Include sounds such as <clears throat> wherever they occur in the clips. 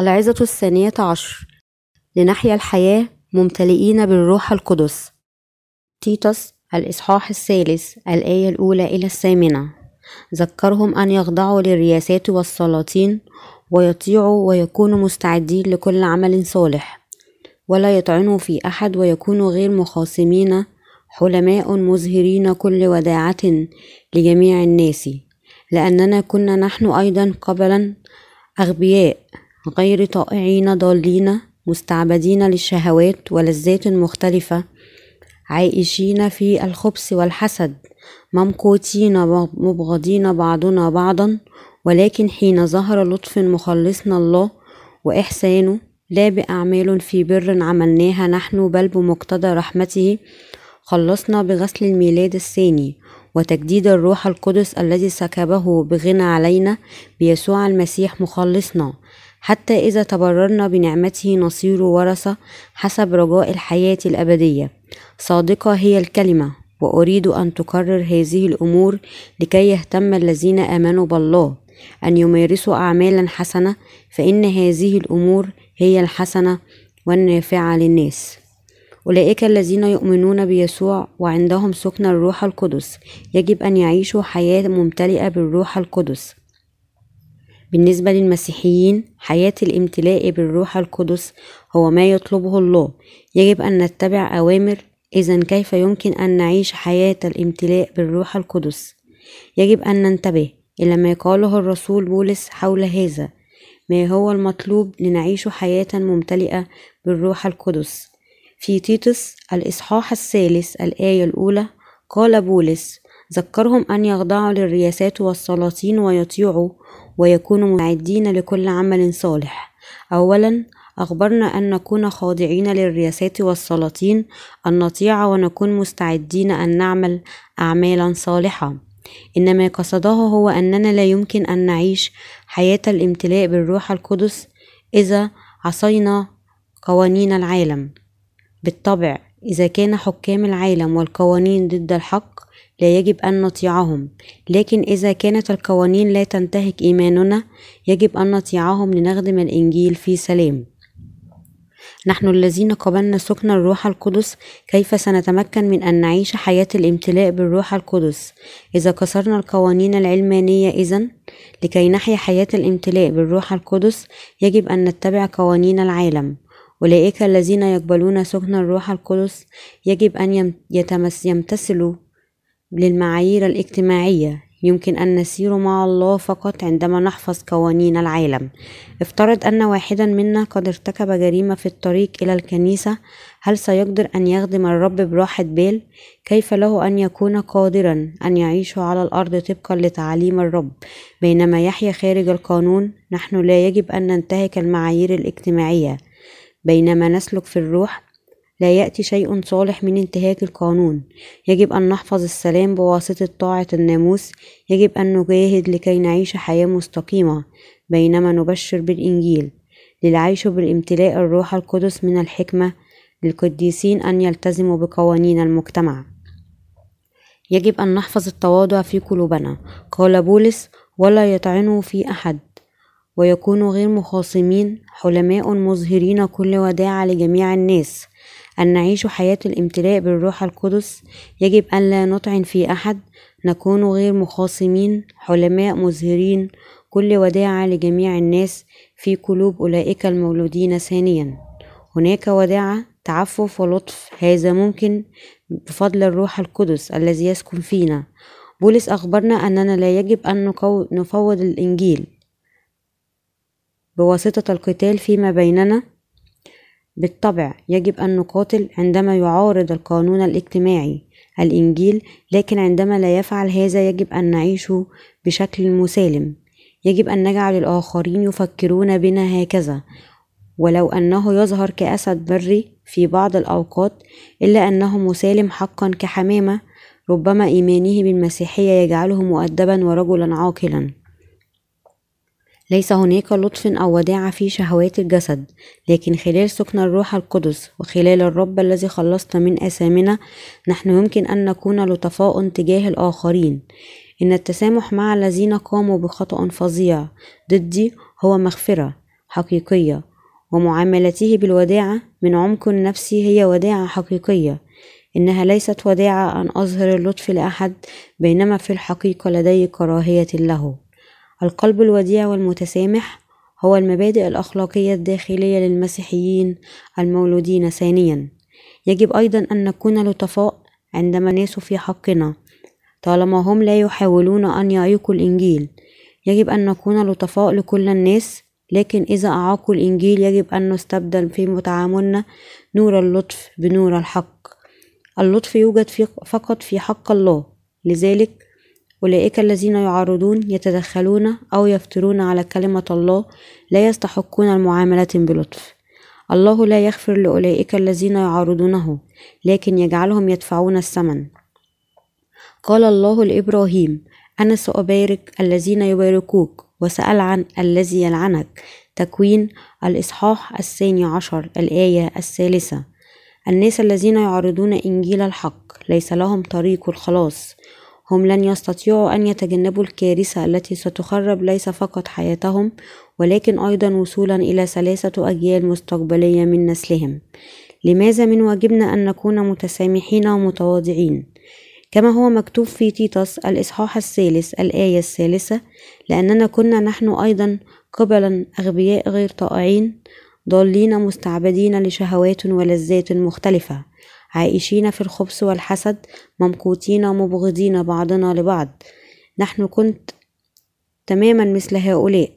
العظة الثانية عشر. لنحيا الحياة ممتلئين بالروح القدس. تيتس الإصحاح الثالث الآية الأولى إلى الثامنة. ذكرهم أن يخضعوا للرياسات والسلاطين ويطيعوا ويكونوا مستعدين لكل عمل صالح. ولا يطعنوا في أحد ويكونوا غير مخاصمين حلماء مظهرين كل وداعة لجميع الناس. لأننا كنا نحن أيضا قبلا أغبياء. غير طائعين ضالين مستعبدين للشهوات ولذات مختلفة عائشين في الخبث والحسد ممقوتين مبغضين بعضنا بعضا ولكن حين ظهر لطف مخلصنا الله وإحسانه لا بأعمال في بر عملناها نحن بل بمقتضى رحمته خلصنا بغسل الميلاد الثاني وتجديد الروح القدس الذي سكبه بغنى علينا بيسوع المسيح مخلصنا. حتى إذا تبررنا بنعمته نصير ورثة حسب رجاء الحياة الأبدية. صادقة هي الكلمة وأريد أن تكرر هذه الأمور لكي يهتم الذين آمنوا بالله. أن يمارسوا أعمالا حسنة فإن هذه الأمور هي الحسنة والنافعة للناس. أولئك الذين يؤمنون بيسوع وعندهم سكن الروح القدس يجب أن يعيشوا حياة ممتلئة بالروح القدس. بالنسبة للمسيحيين حياة الامتلاء بالروح القدس هو ما يطلبه الله. يجب أن نتبع أوامر إذا كيف يمكن أن نعيش حياة الامتلاء بالروح القدس؟ يجب أن ننتبه إلى ما قاله الرسول بولس حول هذا ما هو المطلوب لنعيش حياة ممتلئة بالروح القدس؟ في تيتس الإصحاح الثالث الآية الأولى قال بولس ذكرهم أن يخضعوا للرياسات والسلاطين ويطيعوا ويكونوا معدين لكل عمل صالح. أولا أخبرنا أن نكون خاضعين للرياسات والسلاطين أن نطيع ونكون مستعدين أن نعمل أعمالا صالحة. إنما قصده هو أننا لا يمكن أن نعيش حياة الامتلاء بالروح القدس إذا عصينا قوانين العالم. بالطبع إذا كان حكام العالم والقوانين ضد الحق لا يجب أن نطيعهم. لكن إذا كانت القوانين لا تنتهك إيماننا يجب أن نطيعهم لنخدم الإنجيل في سلام. نحن الذين قبلنا سكن الروح القدس كيف سنتمكن من أن نعيش حياة الامتلاء بالروح القدس؟ إذا كسرنا القوانين العلمانية إذا لكي نحيا حياة الامتلاء بالروح القدس يجب أن نتبع قوانين العالم. أولئك الذين يقبلون سكن الروح القدس يجب أن يمتثلوا للمعايير الاجتماعية. يمكن أن نسير مع الله فقط عندما نحفظ قوانين العالم. افترض أن واحدا منا قد ارتكب جريمة في الطريق إلى الكنيسة. هل سيقدر أن يخدم الرب براحة بال؟ كيف له أن يكون قادرا أن يعيش على الأرض طبقا لتعاليم الرب؟ بينما يحيا خارج القانون نحن لا يجب أن ننتهك المعايير الاجتماعية. بينما نسلك في الروح لا يأتي شيء صالح من انتهاك القانون. يجب أن نحفظ السلام بواسطة طاعة الناموس. يجب أن نجاهد لكي نعيش حياة مستقيمة بينما نبشر بالإنجيل. للعيش بالامتلاء الروح القدس من الحكمة للقديسين أن يلتزموا بقوانين المجتمع. يجب أن نحفظ التواضع في قلوبنا. قال بولس ولا يطعنوا في أحد. ويكونوا غير مخاصمين حلماء مظهرين كل وداع لجميع الناس. أن نعيش حياة الامتلاء بالروح القدس. يجب أن لا نطعن في أحد. نكون غير مخاصمين حلماء مظهرين كل وداعة لجميع الناس في قلوب أولئك المولودين ثانيا. هناك وداعة تعفف ولطف. هذا ممكن بفضل الروح القدس الذي يسكن فينا. بولس أخبرنا أننا لا يجب أن نفوض الإنجيل. بواسطة القتال فيما بيننا بالطبع يجب أن نقاتل عندما يعارض القانون الاجتماعي الإنجيل لكن عندما لا يفعل هذا يجب أن نعيش بشكل مسالم. يجب أن نجعل الآخرين يفكرون بنا هكذا. ولو أنه يظهر كأسد بري في بعض الأوقات إلا أنه مسالم حقا كحمامة ربما إيمانه بالمسيحية يجعله مؤدبا ورجلا عاقلا. ليس هناك لطف أو وداعة في شهوات الجسد لكن خلال سكن الروح القدس وخلال الرب الذي خلصنا من آثامنا نحن يمكن أن نكون لطفاء تجاه الآخرين. إن التسامح مع الذين قاموا بخطأ فظيع ضدي هو مغفرة حقيقية ومعاملته بالوداعة من عمق النفس هي وداعة حقيقية. إنها ليست وداعة أن أظهر اللطف لأحد بينما في الحقيقة لدي كراهية له. القلب الوديع والمتسامح هو المبادئ الأخلاقية الداخلية للمسيحيين المولودين ثانيا. يجب أيضا أن نكون لطفاء عندما ناس في حقنا طالما هم لا يحاولون أن يعيقوا الإنجيل. يجب أن نكون لطفاء لكل الناس لكن إذا أعاقوا الإنجيل يجب أن نستبدل في تعاملنا نور اللطف بنور الحق. اللطف يوجد في فقط في حق الله لذلك أولئك الذين يعارضون يتدخلون أو يفترون على كلمة الله لا يستحقون المعاملة بلطف. الله لا يغفر لأولئك الذين يعارضونه لكن يجعلهم يدفعون الثمن. قال الله لإبراهيم أنا سأبارك الذين يباركوك وسألعن الذي يلعنك. تكوين الإصحاح الثاني عشر الآية الثالثة. الناس الذين يعرضون إنجيل الحق ليس لهم طريق الخلاص. هم لن يستطيعوا أن يتجنبوا الكارثة التي ستخرب ليس فقط حياتهم ولكن أيضا وصولا إلى ثلاثة أجيال مستقبلية من نسلهم. لماذا من واجبنا أن نكون متسامحين ومتواضعين؟ كما هو مكتوب في تيتس الإصحاح الثالث الآية الثالثة لأننا كنا نحن أيضا قبلا أغبياء غير طائعين ضالين مستعبدين لشهوات ولذات مختلفة. عائشين في الخبث والحسد ممقوتين مبغضين بعضنا لبعض. نحن كنت تماما مثل هؤلاء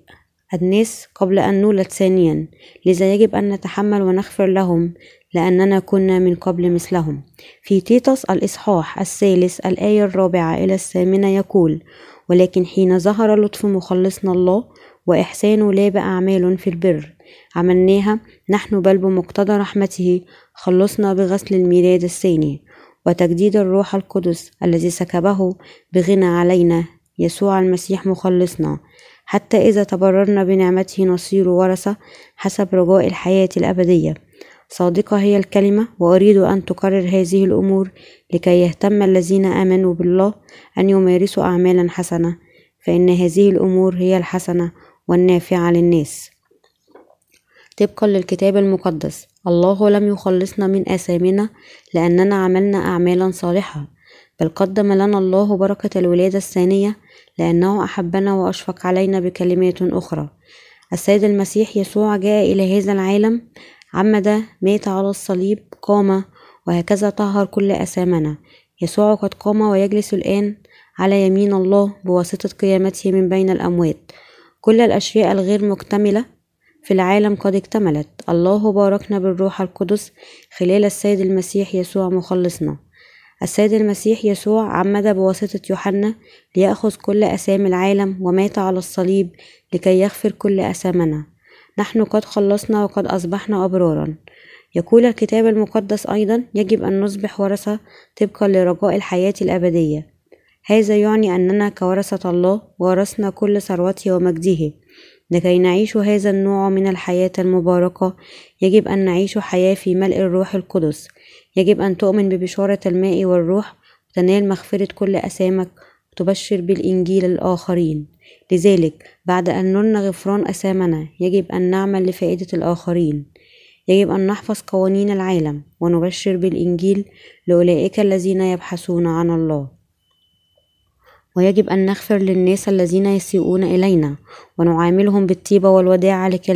الناس قبل أن نولد ثانيا لذا يجب أن نتحمل ونغفر لهم لأننا كنا من قبل مثلهم. في تيتس الإصحاح الثالث الآية الرابعة إلى الثامنة يقول ولكن حين ظهر لطف مخلصنا الله وإحسانه لا بأعمال في البر عملناها. نحن بل بمقتضى رحمته خلصنا بغسل الميلاد الثاني وتجديد الروح القدس الذي سكبه بغنى علينا. يسوع المسيح مخلصنا. حتى إذا تبررنا بنعمته نصير ورثة حسب رجاء الحياة الأبدية. صادقة هي الكلمة وأريد أن تكرر هذه الأمور لكي يهتم الذين آمنوا بالله أن يمارسوا أعمالا حسنة فإن هذه الأمور هي الحسنة والنافعة للناس. طبقا للكتاب المقدس. الله لم يخلصنا من آثامنا لأننا عملنا أعمالا صالحة بل قدم لنا الله بركة الولادة الثانية لأنه أحبنا وأشفق علينا بكلمات أخرى. السيد المسيح يسوع جاء إلى هذا العالم عمد مات على الصليب قام وهكذا طهر كل أثامنا. يسوع قد قام ويجلس الآن على يمين الله بواسطة قيامته من بين الأموات. كل الأشياء الغير مكتملة في العالم قد اكتملت. الله باركنا بالروح القدس خلال السيد المسيح يسوع مخلصنا. السيد المسيح يسوع عمد بواسطة يوحنا ليأخذ كل أسام العالم ومات على الصليب لكي يغفر كل أسامنا. نحن قد خلصنا وقد أصبحنا أبرارا. يقول الكتاب المقدس أيضا يجب أن نصبح ورثة طبقا لرجاء الحياة الأبدية. هذا يعني أننا كورثة الله ورثنا كل ثروته ومجده. لكي نعيش هذا النوع من الحياة المباركة. يجب أن نعيش حياة في ملء الروح القدس. يجب أن تؤمن ببشارة الماء والروح وتنال مغفرة كل أسامك وتبشر بالإنجيل الآخرين. لذلك بعد أن نلنا غفران أسامنا يجب أن نعمل لفائدة الآخرين. يجب أن نحفظ قوانين العالم ونبشر بالإنجيل لأولئك الذين يبحثون عن الله. ويجب أن نغفر للناس الذين يسيئون إلينا ونعاملهم بالطيبة والوداعة لكي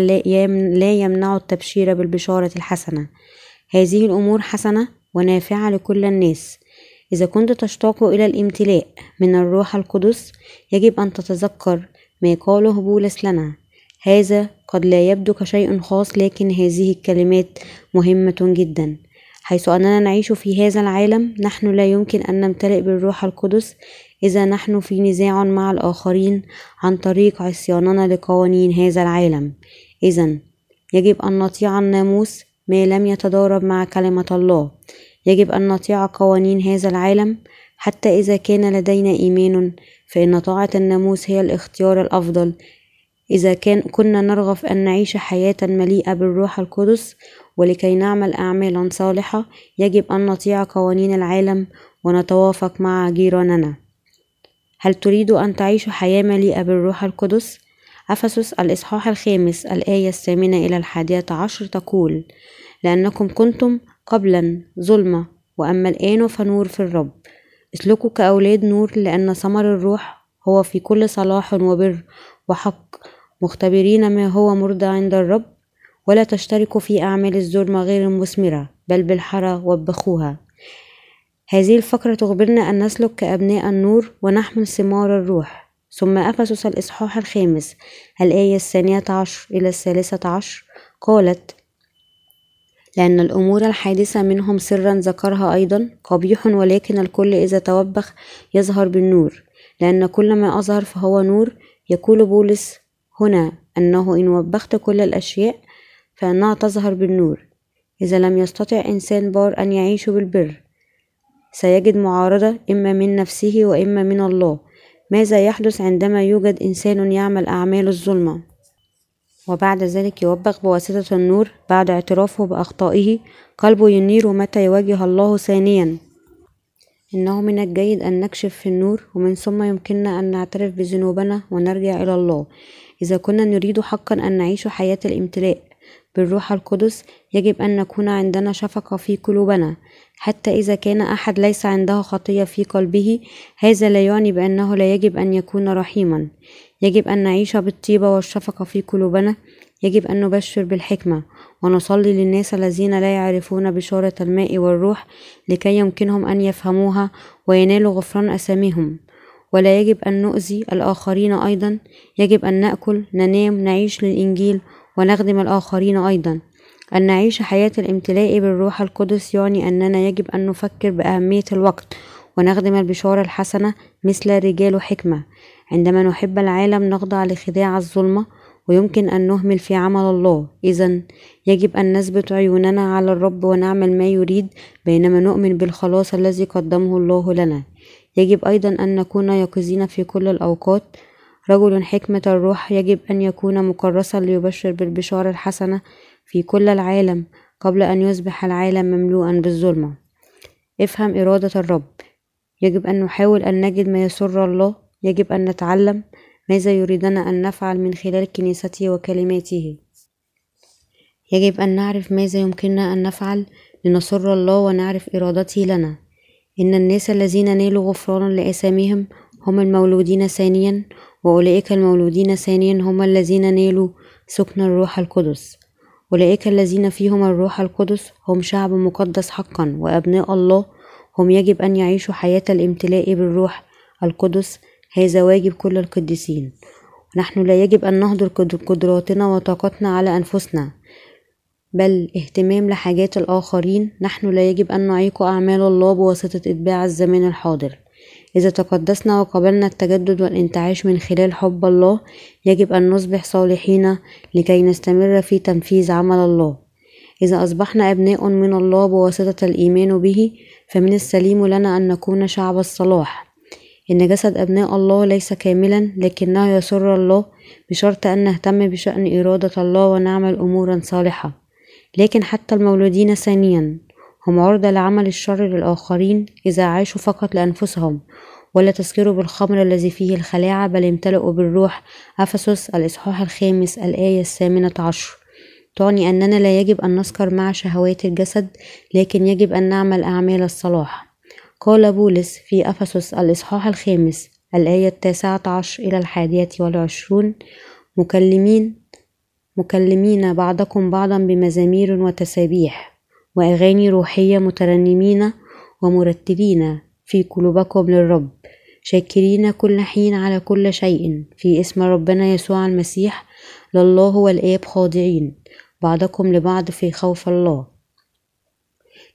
لا يمنعوا التبشير بالبشارة الحسنة. هذه الأمور حسنة ونافعة لكل الناس. إذا كنت تشتاق إلى الامتلاء من الروح القدس يجب أن تتذكر ما قاله بولس لنا. هذا قد لا يبدو كشيء خاص لكن هذه الكلمات مهمة جدا. حيث أننا نعيش في هذا العالم نحن لا يمكن أن نمتلئ بالروح القدس إذا نحن في نزاع مع الآخرين عن طريق عصياننا لقوانين هذا العالم. إذا يجب أن نطيع الناموس ما لم يتضارب مع كلمة الله. يجب أن نطيع قوانين هذا العالم. حتى إذا كان لدينا إيمان فإن طاعة الناموس هي الاختيار الأفضل. إذا كان كنا نرغب أن نعيش حياة مليئة بالروح القدس ولكي نعمل أعمالا صالحة يجب أن نطيع قوانين العالم ونتوافق مع جيراننا. هل تريد أن تعيش حياة مليئة بالروح القدس؟ أفسس الإصحاح الخامس الآية الثامنة إلى الحادية عشر تقول لأنكم كنتم قبلا ظلمة وأما الآن فنور في الرب. اسلكوا كأولاد نور لأن ثمر الروح هو في كل صلاح وبر وحق. مختبرين ما هو مرضى عند الرب ولا تشتركوا في أعمال الظلم غير المثمرة بل بالحرى وبخوها هذه الفقرة تخبرنا أن نسلك كأبناء النور ونحمل ثمار الروح ثم أفسس الإصحاح الخامس الآية الثانية عشر إلى الثالثة عشر قالت لأن الأمور الحادثة منهم سرا ذكرها أيضا قبيح ولكن الكل إذا توبخ يظهر بالنور لأن كل ما أظهر فهو نور يقول بولس هنا أنه إن وبخت كل الأشياء فإنها تظهر بالنور إذا لم يستطع إنسان بار أن يعيش بالبر سيجد معارضة إما من نفسه وإما من الله. ماذا يحدث عندما يوجد إنسان يعمل أعمال الظلمة؟ وبعد ذلك يوبخ بواسطة النور بعد اعترافه بأخطائه. قلبه ينير متى يواجه الله ثانيا. إنه من الجيد أن نكشف في النور ومن ثم يمكننا أن نعترف بذنوبنا ونرجع إلى الله. إذا كنا نريد حقا أن نعيش حياة الامتلاء بالروح القدس يجب أن نكون عندنا شفقة في قلوبنا. حتى إذا كان أحد ليس عنده خطية في قلبه هذا لا يعني بأنه لا يجب أن يكون رحيما. يجب أن نعيش بالطيبة والشفقة في قلوبنا. يجب أن نبشر بالحكمة ونصلي للناس الذين لا يعرفون بشارة الماء والروح لكي يمكنهم أن يفهموها وينالوا غفران أساميهم. ولا يجب أن نؤذي الآخرين أيضا. يجب أن نأكل ننام نعيش للإنجيل ونخدم الآخرين أيضا. أن نعيش حياة الامتلاء بالروح القدس يعني أننا يجب أن نفكر بأهمية الوقت ونخدم البشارة الحسنة مثل رجال حكمة. عندما نحب العالم نخضع لخداع الظلمة ويمكن أن نهمل في عمل الله. إذا يجب أن نثبت عيوننا على الرب ونعمل ما يريد بينما نؤمن بالخلاص الذي قدمه الله لنا. يجب أيضا أن نكون يقظين في كل الأوقات رجل حكمة الروح يجب أن يكون مكرسا ليبشر بالبشارة الحسنة في كل العالم قبل أن يصبح العالم مملوءا بالظلمة. افهم إرادة الرب. يجب أن نحاول أن نجد ما يسر الله. يجب أن نتعلم ماذا يريدنا أن نفعل من خلال كنيسته وكلماته. يجب أن نعرف ماذا يمكننا أن نفعل لنسر الله ونعرف إرادته لنا. إن الناس الذين نالوا غفرانا لأساميهم هم المولودين ثانيا وأولئك المولودين ثانيا هم الذين نالوا سكن الروح القدس. أولئك الذين فيهم الروح القدس هم شعب مقدس حقا وأبناء الله هم يجب أن يعيشوا حياة الامتلاء بالروح القدس. هذا واجب كل القديسين. نحن لا يجب أن نهدر قدراتنا وطاقتنا على أنفسنا بل اهتمام لحاجات الآخرين. نحن لا يجب أن نعيق أعمال الله بواسطة إتباع الزمان الحاضر. إذا تقدسنا وقبلنا التجدد والانتعاش من خلال حب الله يجب أن نصبح صالحين لكي نستمر في تنفيذ عمل الله. إذا أصبحنا أبناء من الله بواسطة الإيمان به فمن السليم لنا أن نكون شعب الصلاح. إن جسد أبناء الله ليس كاملا لكنه يسر الله بشرط أن نهتم بشأن إرادة الله ونعمل أمورا صالحة. لكن حتى المولودين ثانيا. هم عرضة لعمل الشر للآخرين إذا عاشوا فقط لأنفسهم ولا تسكروا بالخمر الذي فيه الخلاعة بل امتلئوا بالروح. أفسس الإصحاح الخامس الآية الثامنة عشر. تعني أننا لا يجب أن نسكر مع شهوات الجسد لكن يجب أن نعمل أعمال الصلاح. قال بولس في أفسس الإصحاح الخامس الآية التاسعة عشر إلى الحادية والعشرون مكلمين مكلمين بعضكم بعضا بمزامير وتسابيح. وأغاني روحية مترنمين ومرتلين في قلوبكم للرب شاكرين كل حين على كل شيء. في اسم ربنا يسوع المسيح لله والآب خاضعين. بعضكم لبعض في خوف الله.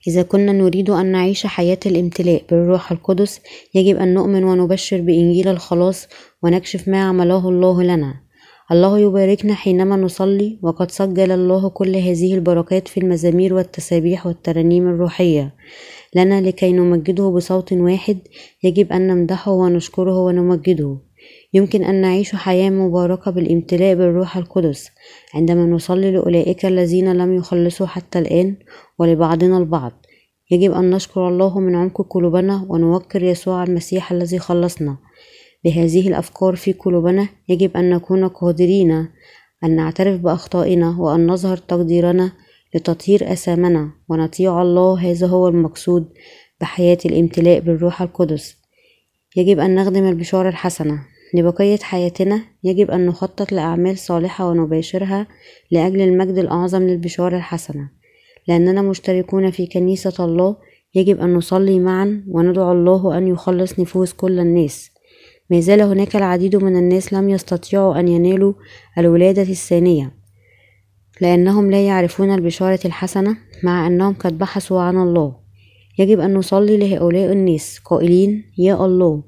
إذا كنا نريد أن نعيش حياة الامتلاء بالروح القدس يجب أن نؤمن ونبشر بإنجيل الخلاص ونكشف ما عمله الله لنا. الله يباركنا حينما نصلي وقد سجل الله كل هذه البركات في المزامير والتسابيح والترانيم الروحية. لنا لكي نمجده بصوت واحد يجب أن نمدحه ونشكره ونمجده. يمكن أن نعيش حياة مباركة بالامتلاء بالروح القدس. عندما نصلي لأولئك الذين لم يخلصوا حتى الآن ولبعضنا البعض. يجب أن نشكر الله من عمق قلوبنا ونوكر يسوع المسيح الذي خلصنا. بهذه الأفكار في قلوبنا يجب أن نكون قادرين أن نعترف بأخطائنا وأن نظهر تقديرنا لتطهير أثامنا ونطيع الله هذا هو المقصود بحياة الامتلاء بالروح القدس. يجب أن نخدم البشارة الحسنة. لبقية حياتنا يجب أن نخطط لأعمال صالحة ونباشرها لأجل المجد الأعظم للبشارة الحسنة. لأننا مشتركون في كنيسة الله يجب أن نصلي معا وندعو الله أن يخلص نفوس كل الناس. ما زال هناك العديد من الناس لم يستطيعوا أن ينالوا الولادة الثانية لأنهم لا يعرفون البشارة الحسنة مع أنهم قد بحثوا عن الله. يجب أن نصلي لهؤلاء الناس قائلين يا الله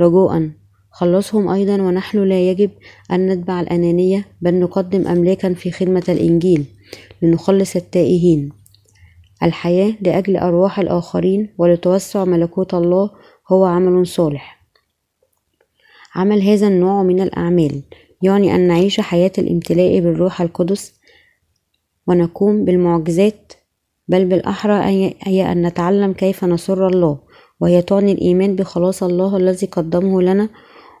رجاء خلصهم أيضا ونحن لا يجب أن نتبع الأنانية بل نقدم أملاكا في خدمة الإنجيل لنخلص التائهين. الحياة لأجل أرواح الآخرين ولتوسع ملكوت الله هو عمل صالح. عمل هذا النوع من الأعمال يعني أن نعيش حياة الامتلاء بالروح القدس ونقوم بالمعجزات بل بالأحرى هي أن نتعلم كيف نسر الله وهي تعني الإيمان بخلاص الله الذي قدمه لنا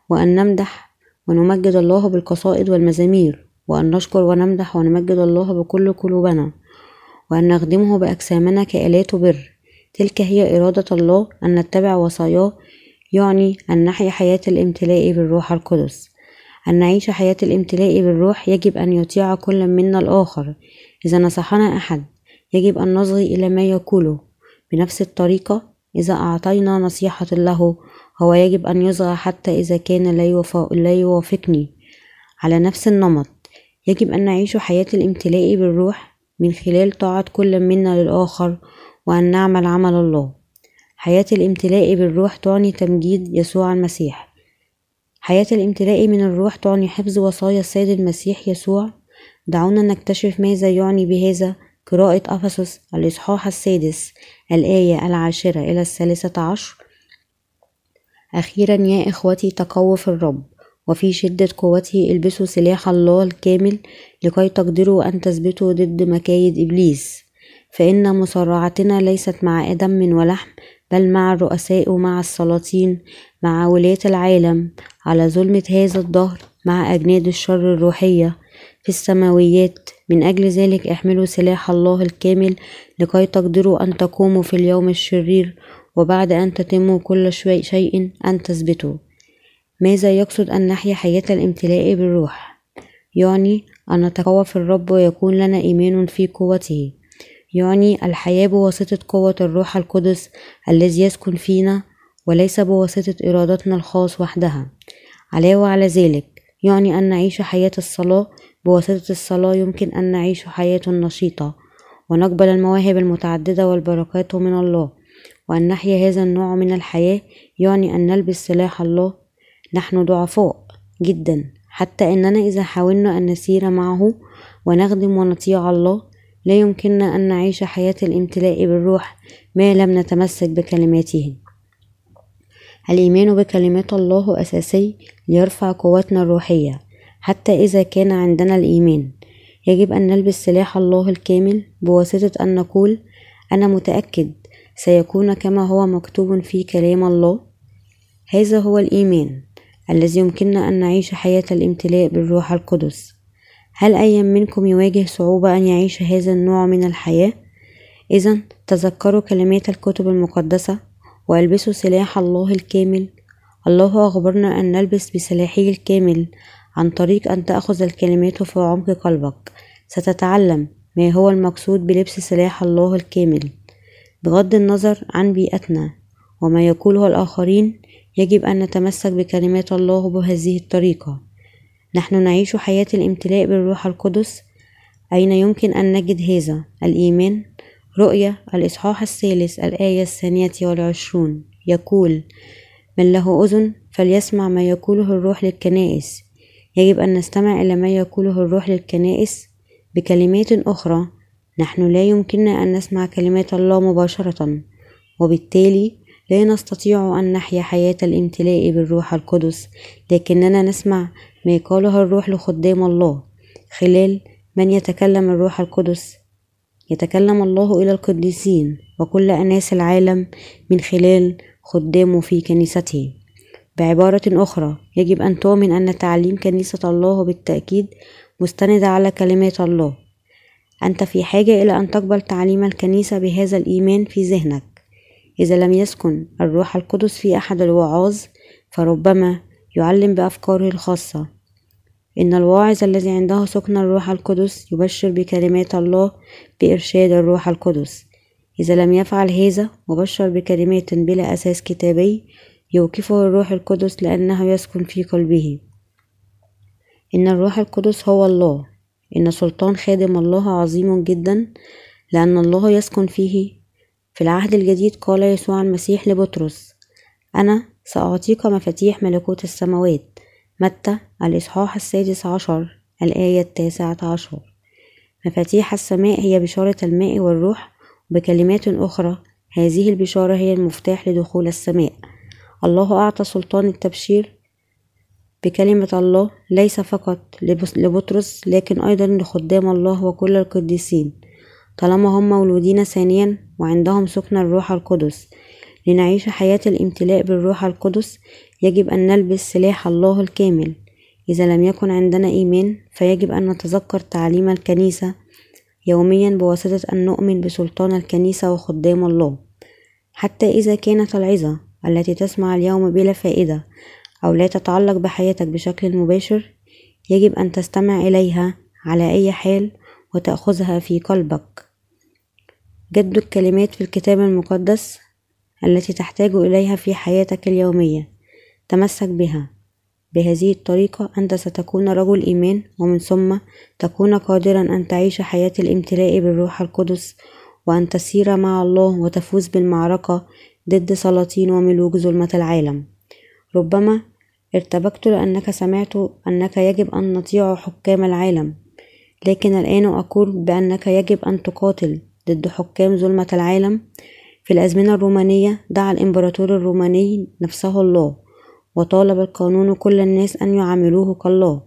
وأن نمدح ونمجد الله بالقصائد والمزامير وأن نشكر ونمدح ونمجد الله بكل قلوبنا وأن نخدمه بأجسامنا كآلات بر. تلك هي إرادة الله أن نتبع وصاياه يعني أن نحيا حياة الامتلاء بالروح القدس. أن نعيش حياة الامتلاء بالروح يجب أن يطيع كل منا الآخر. إذا نصحنا أحد يجب أن نصغي إلى ما يقوله. بنفس الطريقة إذا أعطينا نصيحة له هو يجب أن يصغى حتى إذا كان لا يوافقني. على نفس النمط يجب أن نعيش حياة الامتلاء بالروح من خلال طاعة كل منا للآخر وأن نعمل عمل الله. حياة الامتلاء بالروح تعني تمجيد يسوع المسيح. حياة الامتلاء من الروح تعني حفظ وصايا السيد المسيح يسوع. دعونا نكتشف ماذا يعني بهذا قراءة أفسس الإصحاح السادس الآية العاشرة إلى الثالثة عشر. أخيرا يا إخوتي تقووا في الرب وفي شدة قوته البسوا سلاح الله الكامل لكي تقدروا أن تثبتوا ضد مكايد إبليس. فإن مصارعتنا ليست مع دم ولحم بل مع الرؤساء ومع السلاطين مع ولاة العالم على ظلمة هذا الدهر مع أجناد الشر الروحية. في السماويات من أجل ذلك احملوا سلاح الله الكامل لكي تقدروا أن تقوموا في اليوم الشرير وبعد أن تتموا كل شيء أن تثبتوا. ماذا يقصد أن نحيا حياة الامتلاء بالروح؟ يعني أن نتقوى في الرب ويكون لنا إيمان في قوته. يعني الحياة بواسطة قوة الروح القدس الذي يسكن فينا وليس بواسطة إرادتنا الخاص وحدها. علاوة على ذلك يعني أن نعيش حياة الصلاة بواسطة الصلاة يمكن أن نعيش حياة نشيطة ونقبل المواهب المتعددة والبركات من الله. وأن نحيا هذا النوع من الحياة يعني أن نلبس سلاح الله. نحن ضعفاء جدا حتى أننا إذا حاولنا أن نسير معه ونخدم ونطيع الله لا يمكننا أن نعيش حياة الامتلاء بالروح ما لم نتمسك بكلماته الإيمان بكلمات الله أساسي ليرفع قوتنا الروحية. حتى إذا كان عندنا الإيمان يجب أن نلبس سلاح الله الكامل بواسطة أن نقول أنا متأكد سيكون كما هو مكتوب في كلام الله. هذا هو الإيمان الذي يمكننا أن نعيش حياة الامتلاء بالروح القدس. هل أي منكم يواجه صعوبة أن يعيش هذا النوع من الحياة؟ إذا تذكروا كلمات الكتب المقدسة والبسوا سلاح الله الكامل. الله أخبرنا أن نلبس بسلاحه الكامل عن طريق أن تأخذ الكلمات في عمق قلبك. ستتعلم ما هو المقصود بلبس سلاح الله الكامل. بغض النظر عن بيئتنا وما يقوله الآخرين يجب أن نتمسك بكلمات الله بهذه الطريقة. نحن نعيش حياة الامتلاء بالروح القدس أين يمكن أن نجد هذا؟ الإيمان رؤية الإصحاح الثالث الآية الثانية والعشرون. يقول من له أذن فليسمع ما يقوله الروح للكنائس. يجب أن نستمع إلى ما يقوله الروح للكنائس بكلمات أخرى نحن لا يمكننا أن نسمع كلمات الله مباشرة وبالتالي لا نستطيع أن نحيا حياة الامتلاء بالروح القدس لكننا نسمع ما قاله الروح لخدام الله. خلال من يتكلم الروح القدس؟ يتكلم الله إلى القديسين وكل أناس العالم من خلال خدامه في كنيسته. بعبارة أخرى يجب أن تؤمن أن تعليم كنيسة الله بالتأكيد مستندة على كلمات الله. أنت في حاجة إلى أن تقبل تعليم الكنيسة بهذا الإيمان في ذهنك. إذا لم يسكن الروح القدس في أحد الوعاظ فربما يعلم بأفكاره الخاصة. إن الواعظ الذي عنده سكن الروح القدس يبشر بكلمات الله بإرشاد الروح القدس. إذا لم يفعل هذا وبشر بكلمات بلا أساس كتابي يوقفه الروح القدس لأنه يسكن في قلبه. إن الروح القدس هو الله. إن سلطان خادم الله عظيم جدا لأن الله يسكن فيه. في العهد الجديد قال يسوع المسيح لبطرس أنا سأعطيك مفاتيح ملكوت السماوات. متى؟ الإصحاح السادس عشر الآية التاسعة عشر. مفاتيح السماء هي بشارة الماء والروح بكلمات أخرى هذه البشارة هي المفتاح لدخول السماء. الله أعطى سلطان التبشير بكلمة الله ليس فقط لبطرس لكن أيضا لخدام الله وكل القديسين. طالما هم مولودين ثانيا وعندهم سكن الروح القدس. لنعيش حياة الامتلاء بالروح القدس يجب أن نلبس سلاح الله الكامل. إذا لم يكن عندنا إيمان فيجب أن نتذكر تعليم الكنيسة يوميا بواسطة أن نؤمن بسلطان الكنيسة وخدام الله. حتى إذا كانت العظة التي تسمع اليوم بلا فائدة أو لا تتعلق بحياتك بشكل مباشر يجب أن تستمع إليها على أي حال وتأخذها في قلبك. جد الكلمات في الكتاب المقدس التي تحتاج إليها في حياتك اليومية. تمسك بها. بهذه الطريقة أنت ستكون رجل إيمان ومن ثم تكون قادرا أن تعيش حياة الامتلاء بالروح القدس وأن تسير مع الله وتفوز بالمعركة ضد سلاطين وملوك ظلمة العالم. ربما ارتبكت لأنك سمعت أنك يجب أن نطيع حكام العالم لكن الآن أقول بأنك يجب أن تقاتل ضد حكام ظلمة العالم في الأزمنة الرومانية دعا الإمبراطور الروماني نفسه الله وطالب القانون كل الناس أن يعاملوه كالله.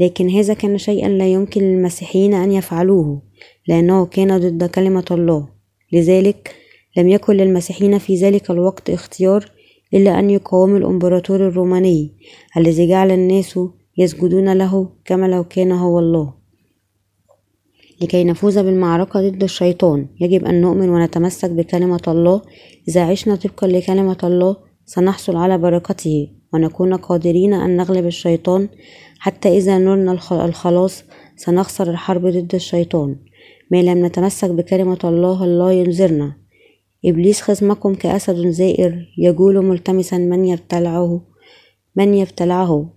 لكن هذا كان شيئا لا يمكن للمسيحيين أن يفعلوه لأنه كان ضد كلمة الله. لذلك لم يكن للمسيحيين في ذلك الوقت اختيار إلا أن يقاوموا الإمبراطور الروماني الذي جعل الناس يسجدون له كما لو كان هو الله. لكي نفوز بالمعركة ضد الشيطان. يجب أن نؤمن ونتمسك بكلمة الله. إذا عشنا طبقا لكلمة الله سنحصل على بركته ونكون قادرين أن نغلب الشيطان. حتى إذا نلنا الخلاص سنخسر الحرب ضد الشيطان. ما لم نتمسك بكلمة الله الله ينذرنا. إبليس خصمكم كأسد زائر يجول ملتمسا من يبتلعه من يبتلعه؟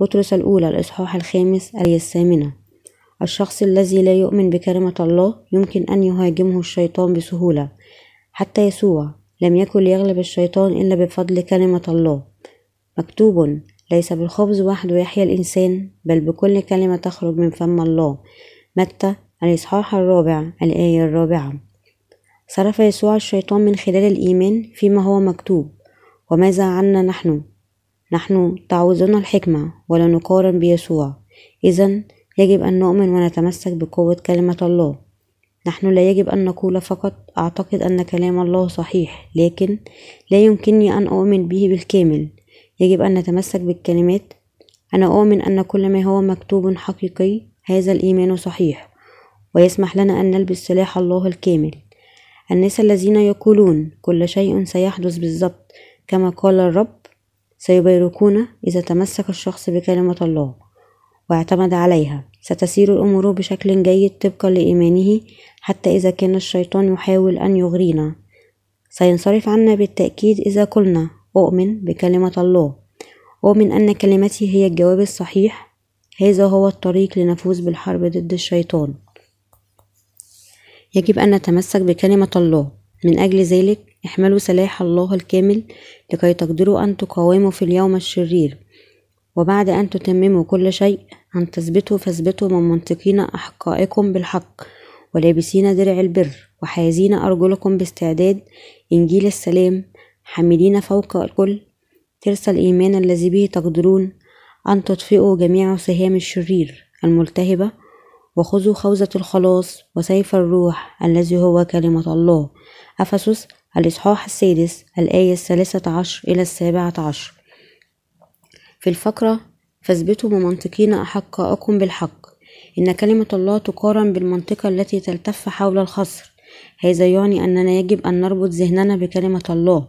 بطرس الأولى الإصحاح الخامس الآية الثامنة. الشخص الذي لا يؤمن بكلمة الله يمكن أن يهاجمه الشيطان بسهولة حتى يسوع. لم يكن ليغلب الشيطان إلا بفضل كلمة الله. مكتوب ليس بالخبز وحده يحيا الإنسان بل بكل كلمة تخرج من فم الله. متى؟ الإصحاح الرابع الآية الرابعة. صرف يسوع الشيطان من خلال الإيمان فيما هو مكتوب. وماذا عنا نحن؟ نحن تعوزنا الحكمة ولا نقارن بيسوع. إذا يجب أن نؤمن ونتمسك بقوة كلمة الله. نحن لا يجب أن نقول فقط أعتقد أن كلام الله صحيح لكن لا يمكنني أن أؤمن به بالكامل. يجب أن نتمسك بالكلمات. أنا أؤمن أن كل ما هو مكتوب حقيقي هذا الإيمان صحيح. ويسمح لنا أن نلبس سلاح الله الكامل. الناس الذين يقولون كل شيء سيحدث بالضبط كما قال الرب سيباركون إذا تمسك الشخص بكلمة الله. واعتمد عليها. ستسير الأمور بشكل جيد طبقا لإيمانه حتى إذا كان الشيطان يحاول أن يغرينا. سينصرف عنا بالتأكيد إذا قلنا أؤمن بكلمة الله. أؤمن أن كلمتي هي الجواب الصحيح. هذا هو الطريق لنفوز بالحرب ضد الشيطان. يجب أن نتمسك بكلمة الله. من أجل ذلك احملوا سلاح الله الكامل لكي تقدروا أن تقاوموا في اليوم الشرير. وبعد أن تتمموا كل شيء أن تثبتوا فاثبتوا من منطقين أحقائكم بالحق ولابسين درع البر وحازين أرجلكم باستعداد إنجيل السلام حاملين فوق الكل ترس الإيمان الذي به تقدرون أن تطفئوا جميع سهام الشرير الملتهبة وخذوا خوذة الخلاص وسيف الروح الذي هو كلمة الله. أفسس الإصحاح السادس الآية الثالثة عشر إلى السابعة عشر. في الفقرة فاثبتوا ممنطقين أحقاءكم بالحق. إن كلمة الله تقارن بالمنطقة التي تلتف حول الخصر. هذا يعني أننا يجب أن نربط ذهننا بكلمة الله.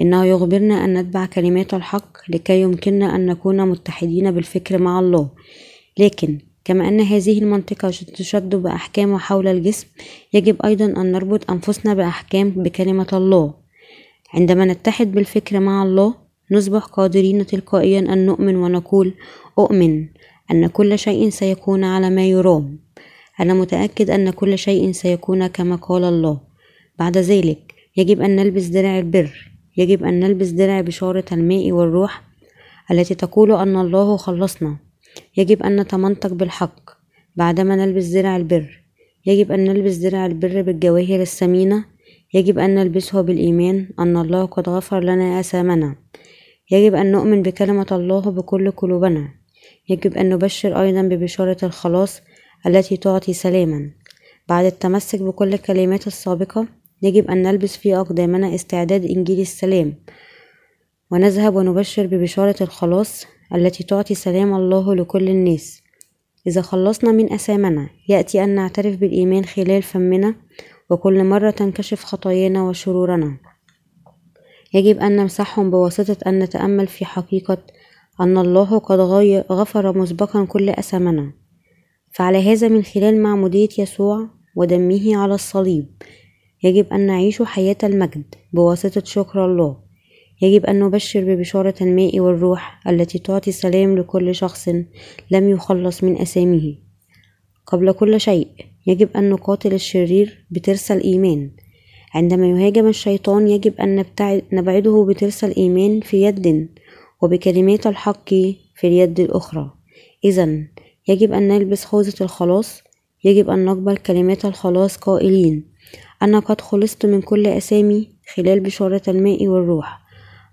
إنه يخبرنا أن نتبع كلمات الحق لكي يمكننا أن نكون متحدين بالفكر مع الله. لكن كما أن هذه المنطقة تشد بأحكام حول الجسم يجب أيضا أن نربط أنفسنا بأحكام بكلمة الله. عندما نتحد بالفكر مع الله نصبح قادرين تلقائيا أن نؤمن ونقول أؤمن أن كل شيء سيكون على ما يرام. أنا متأكد أن كل شيء سيكون كما قال الله. بعد ذلك يجب أن نلبس درع البر. يجب أن نلبس درع بشارة الماء والروح التي تقول أن الله خلصنا. يجب أن نتمنطق بالحق بعدما نلبس درع البر. يجب أن نلبس درع البر بالجواهر الثمينة. يجب أن نلبسه بالإيمان أن الله قد غفر لنا آثامنا. يجب أن نؤمن بكلمة الله بكل قلوبنا. يجب أن نبشر أيضا ببشارة الخلاص التي تعطي سلاما. بعد التمسك بكل الكلمات السابقة يجب أن نلبس في أقدامنا استعداد إنجيل السلام. ونذهب ونبشر ببشارة الخلاص التي تعطي سلام الله لكل الناس. إذا خلصنا من أثامنا يأتي أن نعترف بالإيمان خلال فمنا وكل مرة تنكشف خطايانا وشرورنا. يجب أن نمسحهم بواسطة أن نتأمل في حقيقة أن الله قد غفر مسبقا كل أثامنا فعلى هذا من خلال معمودية يسوع ودمه على الصليب يجب أن نعيش حياة المجد بواسطة شكر الله. يجب أن نبشر ببشارة الماء والروح التي تعطي سلام لكل شخص لم يخلص من أسامه قبل كل شيء يجب أن نقاتل الشرير بترس الإيمان. عندما يهاجم الشيطان يجب أن نبعده بترس الإيمان في يد وبكلمات الحق في اليد الأخرى. إذا يجب أن نلبس خوذة الخلاص يجب أن نقبل كلمات الخلاص قائلين. أنا قد خلصت من كل أسامي خلال بشارة الماء والروح.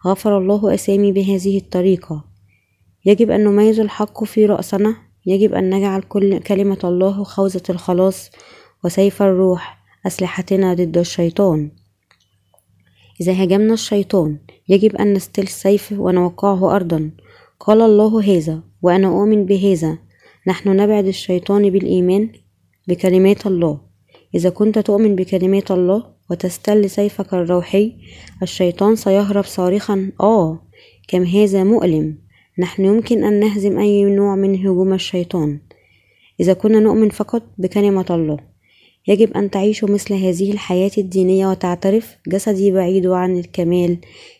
غفر الله أسامي بهذه الطريقة. يجب أن نميز الحق في رأسنا. يجب أن نجعل كل كلمة الله خوذة الخلاص وسيف الروح. أسلحتنا ضد الشيطان. إذا هاجمنا الشيطان يجب أن نستل السيف ونوقعه أرضا. قال الله هذا وأنا أؤمن بهذا. نحن نبعد الشيطان بالإيمان بكلمات الله. إذا كنت تؤمن بكلمات الله وتستل سيفك الروحي الشيطان سيهرب صارخا. آه كم هذا مؤلم. نحن يمكن أن نهزم أي نوع من هجوم الشيطان. إذا كنا نؤمن فقط بكلمة الله. يجب أن تعيشوا مثل هذه الحياة الدينية وتعترف جسدي بعيد عن الكمال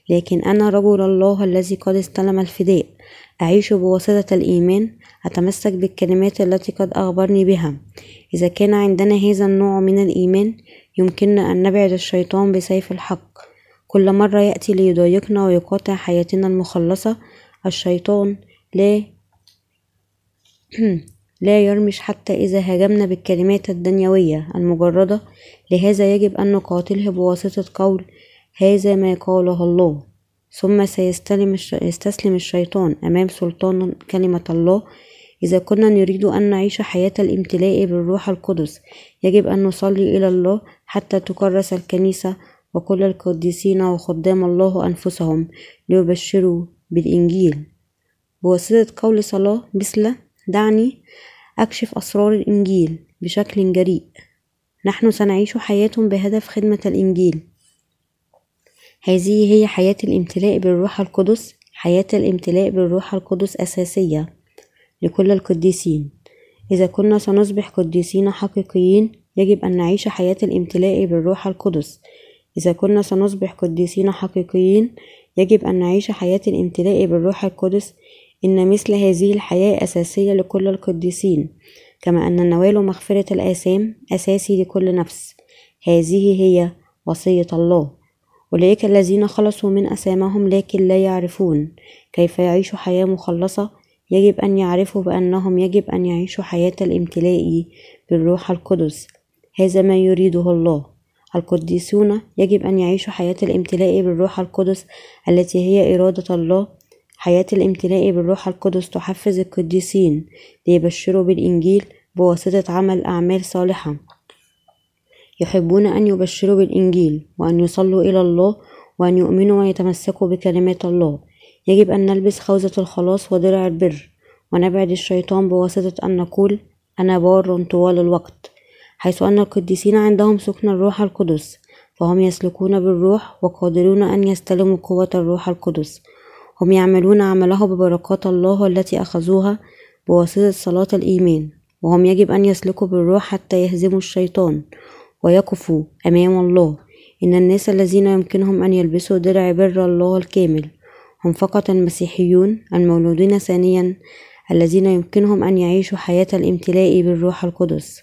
لكن أنا رجل الله الذي قد استلم الفداء. أعيش بواسطة الإيمان أتمسك بالكلمات التي قد أخبرني بها. إذا كان عندنا هذا النوع من الإيمان يمكننا أن نبعد الشيطان بسيف الحق. كل مرة يأتي ليضايقنا ويقاطع حياتنا المخلصة الشيطان لا <clears throat> لا يرمش حتى إذا هاجمنا بالكلمات الدنيوية المجردة لهذا يجب أن نقاتله بواسطة قول هذا ما قاله الله. ثم سيستلم يستسلم الشيطان أمام سلطان كلمة الله. إذا كنا نريد أن نعيش حياة الامتلاء بالروح القدس يجب أن نصلي إلى الله حتى تكرس الكنيسة وكل القديسين وخدام الله أنفسهم ليبشروا بالإنجيل. بواسطة قول صلاة مثل دعني أكشف أسرار الإنجيل بشكل جريء. نحن سنعيش حياة بهدف خدمة الإنجيل. هذه هي حياة الامتلاء بالروح القدس حياة الامتلاء بالروح القدس أساسية لكل القديسين. إذا كنا سنصبح قديسين حقيقيين يجب أن نعيش حياة الامتلاء بالروح القدس. إذا كنا سنصبح قديسين حقيقيين يجب أن نعيش حياة الامتلاء بالروح القدس إن مثل هذه الحياة أساسية لكل القديسين كما أن نوال مغفرة الآثام أساسي لكل نفس. هذه هي وصية الله. أولئك الذين خلصوا من أسامهم لكن لا يعرفون كيف يعيشوا حياة مخلصة. يجب أن يعرفوا بأنهم يجب أن يعيشوا حياة الامتلاء بالروح القدس. هذا ما يريده الله. القديسون يجب أن يعيشوا حياة الامتلاء بالروح القدس التي هي إرادة الله حياة الامتلاء بالروح القدس تحفز القديسين ليبشروا بالإنجيل بواسطة عمل أعمال صالحة. يحبون أن يبشروا بالإنجيل وأن يصلوا إلى الله وأن يؤمنوا ويتمسكوا بكلمات الله. يجب أن نلبس خوذة الخلاص ودرع البر ونبعد الشيطان بواسطة أن نقول أنا بار طوال الوقت حيث أن القديسين عندهم سكن الروح القدس فهم يسلكون بالروح وقادرون أن يستلموا قوة الروح القدس. هم يعملون عمله ببركات الله التي أخذوها بواسطة صلاة الإيمان وهم يجب أن يسلكوا بالروح حتى يهزموا الشيطان ويقفوا أمام الله. إن الناس الذين يمكنهم أن يلبسوا درع بر الله الكامل هم فقط المسيحيون المولودين ثانيا الذين يمكنهم أن يعيشوا حياة الامتلاء بالروح القدس.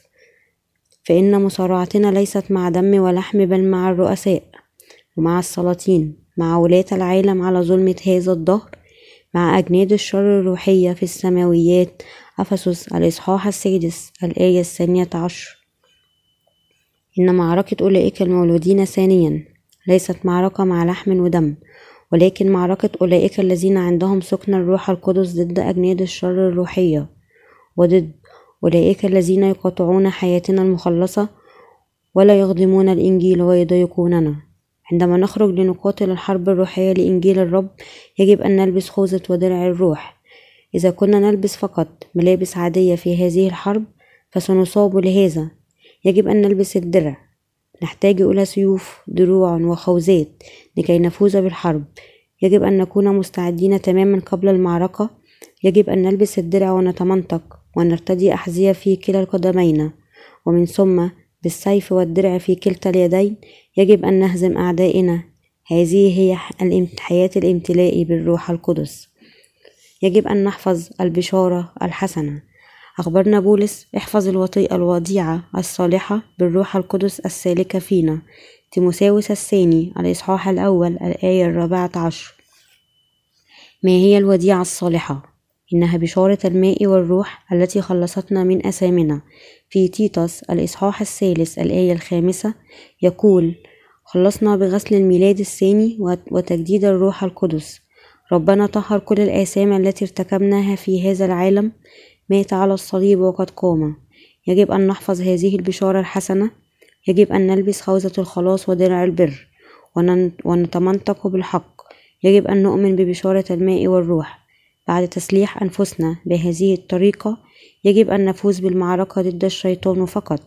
فإن مصارعتنا ليست مع دم ولحم بل مع الرؤساء ومع السلاطين. مع ولاة العالم على ظلمة هذا الدهر مع أجناد الشر الروحية في السماويات. أفسس الإصحاح السادس الآية الثانية عشر. إن معركة أولئك المولودين ثانيا ليست معركة مع لحم ودم ولكن معركة أولئك الذين عندهم سكن الروح القدس ضد أجناد الشر الروحية. وضد أولئك الذين يقاطعون حياتنا المخلصة ولا يخدمون الإنجيل ويضايقوننا عندما نخرج لنقاتل الحرب الروحية لإنجيل الرب يجب أن نلبس خوذة ودرع الروح. إذا كنا نلبس فقط ملابس عادية في هذه الحرب فسنصاب لهذا. يجب أن نلبس الدرع. نحتاج إلى سيوف دروع وخوذات لكي نفوز بالحرب. يجب أن نكون مستعدين تماما قبل المعركة. يجب أن نلبس الدرع ونتمنطق ونرتدي أحذية في كلا القدمين. ومن ثم بالسيف والدرع في كلتا اليدين يجب أن نهزم أعدائنا. هذه هي حياة الامتلاء بالروح القدس. يجب أن نحفظ البشارة الحسنة. أخبرنا بولس احفظ الوطيئة الوديعة الصالحة بالروح القدس السالكة فينا. تيموساوس الثاني الإصحاح الأول الآية الرابعة عشر. ما هي الوديعة الصالحة؟ إنها بشارة الماء والروح التي خلصتنا من أثامنا في تيتوس الإصحاح الثالث الآية الخامسة يقول خلصنا بغسل الميلاد الثاني وتجديد الروح القدس. ربنا طهر كل الآثام التي ارتكبناها في هذا العالم. مات على الصليب وقد قام. يجب أن نحفظ هذه البشارة الحسنة. يجب أن نلبس خوذة الخلاص ودرع البر ونتمنطق بالحق. يجب أن نؤمن ببشارة الماء والروح. بعد تسليح أنفسنا بهذه الطريقة يجب أن نفوز بالمعركة ضد الشيطان فقط.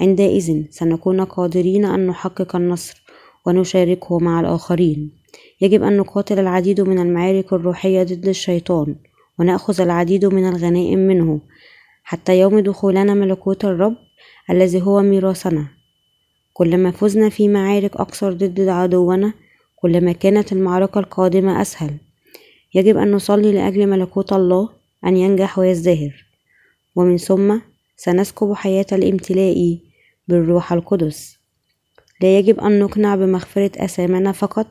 عندئذ سنكون قادرين أن نحقق النصر ونشاركه مع الآخرين. يجب أن نقاتل العديد من المعارك الروحية ضد الشيطان ونأخذ العديد من الغنائم منه حتى يوم دخولنا ملكوت الرب الذي هو ميراثنا. كلما فزنا في معارك أكثر ضد عدونا كلما كانت المعركة القادمة أسهل. يجب أن نصلي لأجل ملكوت الله أن ينجح ويزدهر. ومن ثم سنسكب حياة الامتلاء بالروح القدس. لا يجب أن نقنع بمغفرة أثامنا فقط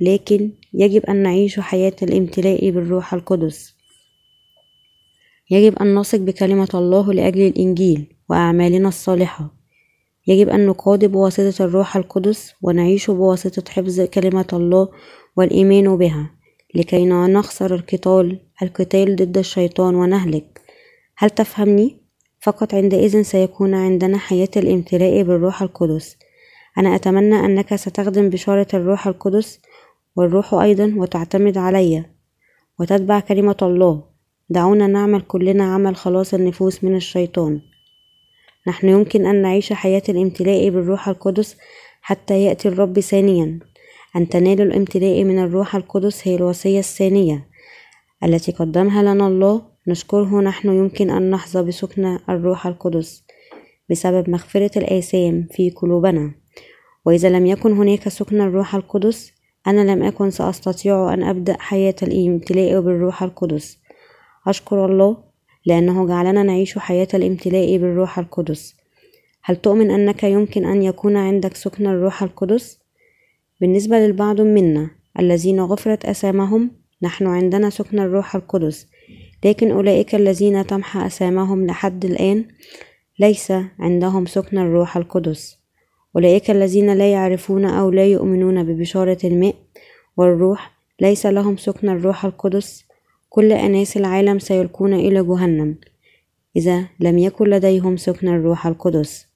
لكن يجب أن نعيش حياة الامتلاء بالروح القدس. يجب أن نثق بكلمة الله لأجل الإنجيل وأعمالنا الصالحة. يجب أن نقاد بواسطة الروح القدس ونعيش بواسطة حفظ كلمة الله والإيمان بها. لكي نخسر القتال القتال ضد الشيطان ونهلك. هل تفهمني؟ فقط عندئذ سيكون عندنا حياة الامتلاء بالروح القدس. أنا أتمنى أنك ستخدم بشارة الروح القدس والروح أيضا وتعتمد علي. وتتبع كلمة الله. دعونا نعمل كلنا عمل خلاص النفوس من الشيطان. نحن يمكن أن نعيش حياة الامتلاء بالروح القدس حتى يأتي الرب ثانيا. أن تنال الامتلاء من الروح القدس هي الوصية الثانية التي قدمها لنا الله. نشكره نحن يمكن أن نحظى بسكن الروح القدس بسبب مغفرة الآثام في قلوبنا. وإذا لم يكن هناك سكن الروح القدس أنا لم أكن سأستطيع أن أبدأ حياة الامتلاء بالروح القدس. أشكر الله لأنه جعلنا نعيش حياة الامتلاء بالروح القدس. هل تؤمن أنك يمكن أن يكون عندك سكن الروح القدس؟ بالنسبة للبعض منا الذين غفرت أسامهم نحن عندنا سكن الروح القدس. لكن أولئك الذين تمحى أسامهم لحد الآن ليس عندهم سكن الروح القدس. أولئك الذين لا يعرفون أو لا يؤمنون ببشارة الماء والروح ليس لهم سكن الروح القدس. كل أناس العالم سيلقون إلى جهنم إذا لم يكن لديهم سكن الروح القدس.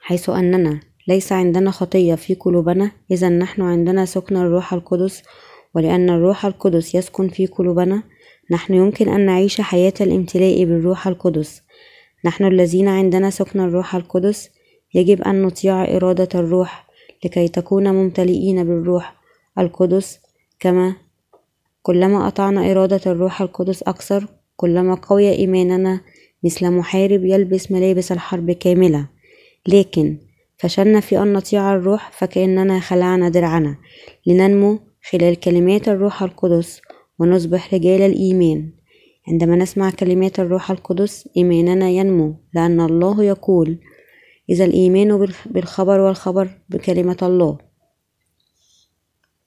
حيث أننا ليس عندنا خطية في قلوبنا. إذا نحن عندنا سكن الروح القدس ولأن الروح القدس يسكن في قلوبنا نحن يمكن أن نعيش حياة الامتلاء بالروح القدس. نحن الذين عندنا سكن الروح القدس يجب أن نطيع إرادة الروح لكي تكون ممتلئين بالروح القدس. كما كلما أطعنا إرادة الروح القدس أكثر كلما قوي إيماننا مثل محارب يلبس ملابس الحرب كاملة. لكن فشلنا في أن نطيع الروح فكأننا خلعنا درعنا لننمو خلال كلمات الروح القدس ونصبح رجال الإيمان. عندما نسمع كلمات الروح القدس إيماننا ينمو لأن الله يقول إذا الإيمان بالخبر والخبر بكلمة الله.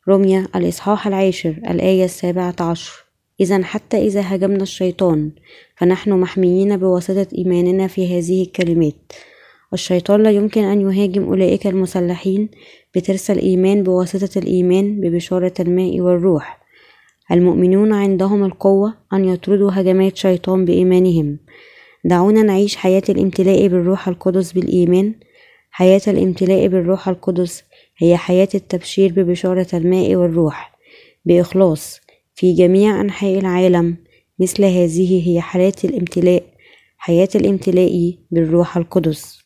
رمية الإصحاح العاشر الآية السابعة عشر. إذا حتى إذا هاجمنا الشيطان فنحن محميين بواسطة إيماننا في هذه الكلمات. الشيطان لا يمكن أن يهاجم أولئك المسلحين بترس الإيمان بواسطة الإيمان ببشارة الماء والروح. المؤمنون عندهم القوة أن يطردوا هجمات شيطان بإيمانهم. دعونا نعيش حياة الامتلاء بالروح القدس بالإيمان. حياة الامتلاء بالروح القدس هي حياة التبشير ببشارة الماء والروح. بإخلاص في جميع أنحاء العالم مثل هذه هي حالات الامتلاء حياة الامتلاء بالروح القدس.